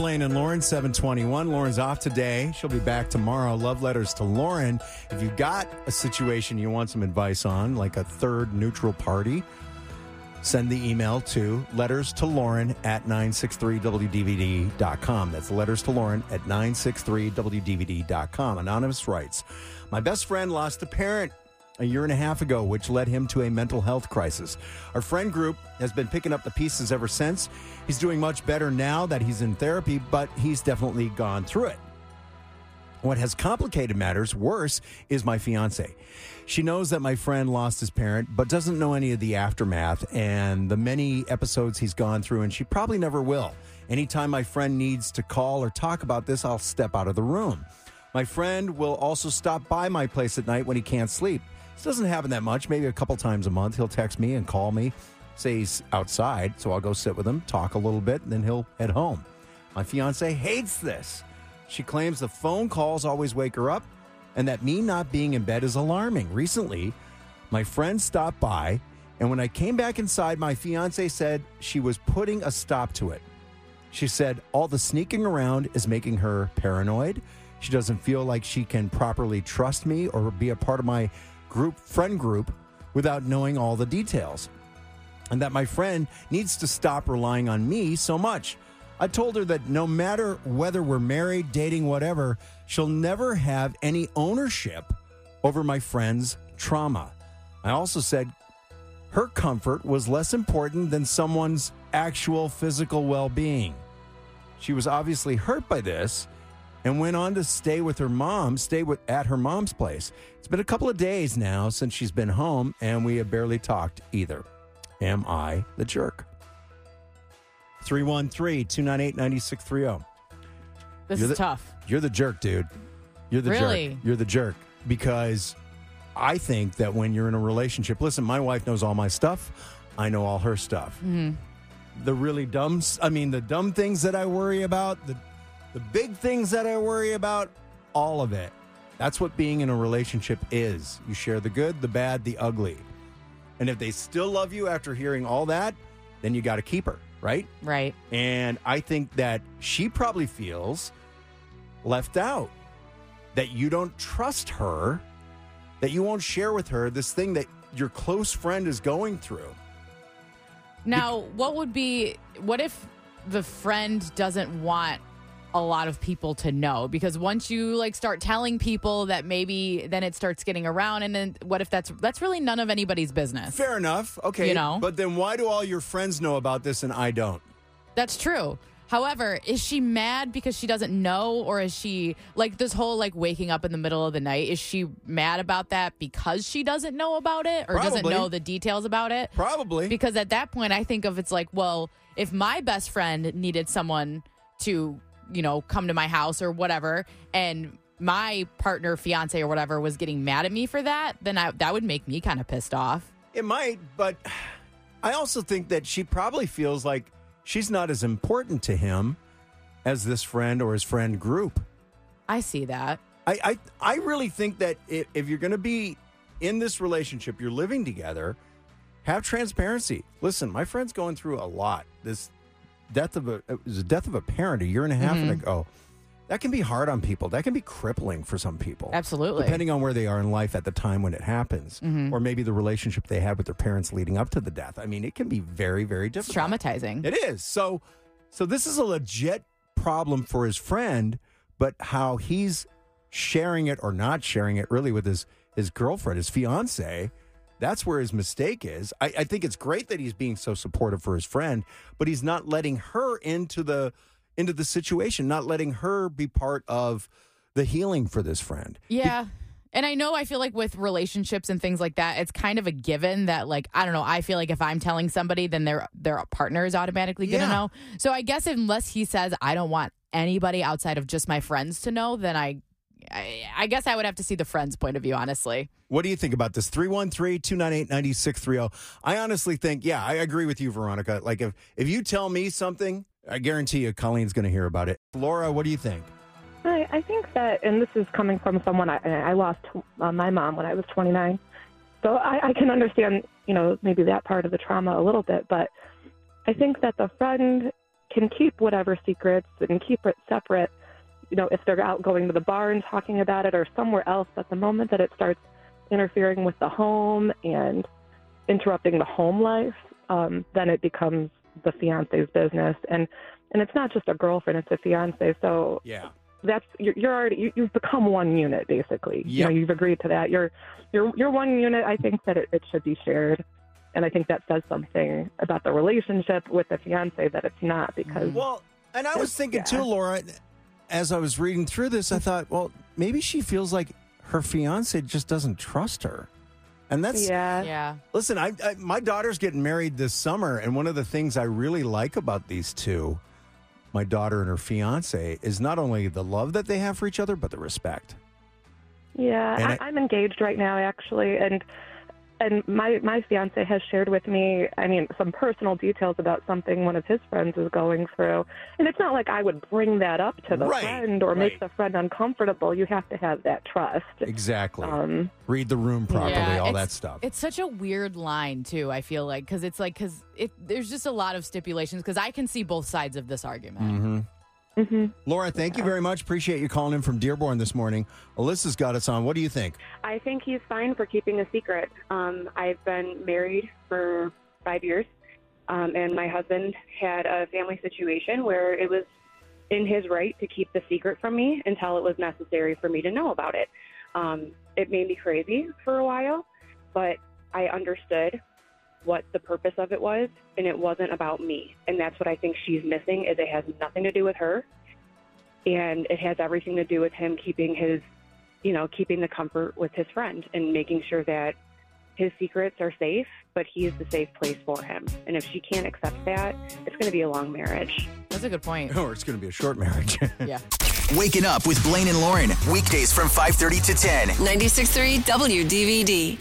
Blaine and Lauren, 721. Lauren's off today. She'll be back tomorrow. Love letters to Lauren. If you've got a situation you want some advice on, like a third neutral party, send the email to letters to Lauren at 963WDVD.com. That's letters to Lauren at 963WDVD.com. Anonymous writes My best friend lost a parent a year and a half ago, which led him to a mental health crisis. Our friend group has been picking up the pieces ever since. He's doing much better now that he's in therapy, but he's definitely gone through it. What has complicated matters worse is my fiance. She knows that my friend lost his parent, but doesn't know any of the aftermath and the many episodes he's gone through, and she probably never will. Anytime my friend needs to call or talk about this, I'll step out of the room. My friend will also stop by my place at night when he can't sleep. This doesn't happen that much, maybe a couple times a month. He'll text me and call me, say he's outside, so I'll go sit with him, talk a little bit, and then he'll head home. My fiance hates this. She claims the phone calls always wake her up and that me not being in bed is alarming. Recently, my friend stopped by, and when I came back inside, my fiance said she was putting a stop to it. She said all the sneaking around is making her paranoid. She doesn't feel like she can properly trust me or be a part of my group friend group without knowing all the details. And that my friend needs to stop relying on me so much. I told her that no matter whether we're married, dating, whatever, she'll never have any ownership over my friend's trauma. I also said her comfort was less important than someone's actual physical well being. She was obviously hurt by this and went on to stay with her mom, stay with, at her mom's place. It's been a couple of days now since she's been home, and we have barely talked either. Am I the jerk? 313 298 9630. This You're is the- tough. You're the jerk, dude. You're the Really? jerk. You're the jerk because I think that when you're in a relationship, listen, my wife knows all my stuff. I know all her stuff. Mm-hmm. The really dumb, I mean, the dumb things that I worry about, the the big things that I worry about, all of it. That's what being in a relationship is. You share the good, the bad, the ugly. And if they still love you after hearing all that, then you got to keep her, right? Right. And I think that she probably feels left out, that you don't trust her, that you won't share with her this thing that your close friend is going through. Now, what would be what if the friend doesn't want a lot of people to know because once you like start telling people that maybe then it starts getting around and then what if that's that's really none of anybody's business. Fair enough. Okay. You know? But then why do all your friends know about this and I don't? That's true. However, is she mad because she doesn't know or is she like this whole like waking up in the middle of the night is she mad about that because she doesn't know about it or doesn't know the details about it? Probably. Because at that point, I think of it's like, well, if my best friend needed someone to, you know, come to my house or whatever, and my partner, fiance, or whatever was getting mad at me for that, then I, that would make me kind of pissed off. It might, but I also think that she probably feels like she's not as important to him as this friend or his friend group. I see that. I, I, I really think that if, if you're going to be in this relationship, you're living together, have transparency. Listen, my friend's going through a lot. This death of a it was a death of a parent a year and a half Mm-hmm. ago. That can be hard on people. That can be crippling for some people. Absolutely. Depending on where they are in life at the time when it happens, Mm-hmm. or maybe the relationship they had with their parents leading up to the death. I mean, it can be very, very It's traumatizing. It is. So so this is a legit problem for his friend, but how he's sharing it or not sharing it really with his his girlfriend, his fiance, that's where his mistake is. I, I think it's great that he's being so supportive for his friend, but he's not letting her into the into the situation, not letting her be part of the healing for this friend. Yeah. And I know I feel like with relationships and things like that, it's kind of a given that like I don't know, I feel like if I'm telling somebody then their their partner is automatically going to Yeah. know. So I guess unless he says I don't want anybody outside of just my friends to know, then I I, I guess I would have to see the friend's point of view honestly. What do you think about this? 313 298 9630. I honestly think, yeah, I agree with you, Veronica. Like, if, if you tell me something, I guarantee you Colleen's going to hear about it. Laura, what do you think? I, I think that, and this is coming from someone I, I lost uh, my mom when I was 29, so I, I can understand, you know, maybe that part of the trauma a little bit. But I think that the friend can keep whatever secrets and keep it separate. You know, if they're out going to the bar and talking about it or somewhere else, but the moment that it starts interfering with the home and interrupting the home life, um, then it becomes the fiance's business. And and it's not just a girlfriend; it's a fiance. So Yeah. that's you're, you're already you, you've become one unit basically. You know, you've agreed to that. You're you're you're one unit. I think that it, it should be shared, and I think that says something about the relationship with the fiance that it's not because Well, and I was thinking too, Laura, as I was reading through this, I thought, well, maybe she feels like her fiance just doesn't trust her. And that's yeah Yeah. Listen, I, I my daughter's getting married this summer, and one of the things I really like about these two, my daughter and her fiance, is not only the love that they have for each other, but the respect. Yeah, And I, I- I'm engaged right now, actually, and and my my fiance has shared with me, I mean, some personal details about something one of his friends is going through, and it's not like I would bring that up to the Right, friend or right. make the friend uncomfortable. You have to have that trust. Exactly. Um, Read the room properly, Yeah, all that stuff. It's such a weird line too. I feel like because it's like because it there's just a lot of stipulations because I can see both sides of this argument. hmm hmm Laura, thank you very much. Appreciate you calling in from Dearborn this morning. Alyssa's got us on. What do you think? I think he's fine for keeping a secret. Um, I've been married for five years, um, and my husband had a family situation where it was in his right to keep the secret from me until it was necessary for me to know about it. Um, it made me crazy for a while, but I understood what the purpose of it was, and it wasn't about me. And that's what I think she's missing is it has nothing to do with her, and it has everything to do with him keeping his you know, keeping the comfort with his friend and making sure that his secrets are safe, but he is the safe place for him. And if she can't accept that, it's going to be a long marriage. That's a good point. Or it's going to be a short marriage. yeah. Waking up with Blaine and Lauren. Weekdays from 5:30 to 10. 96.3 WDVD.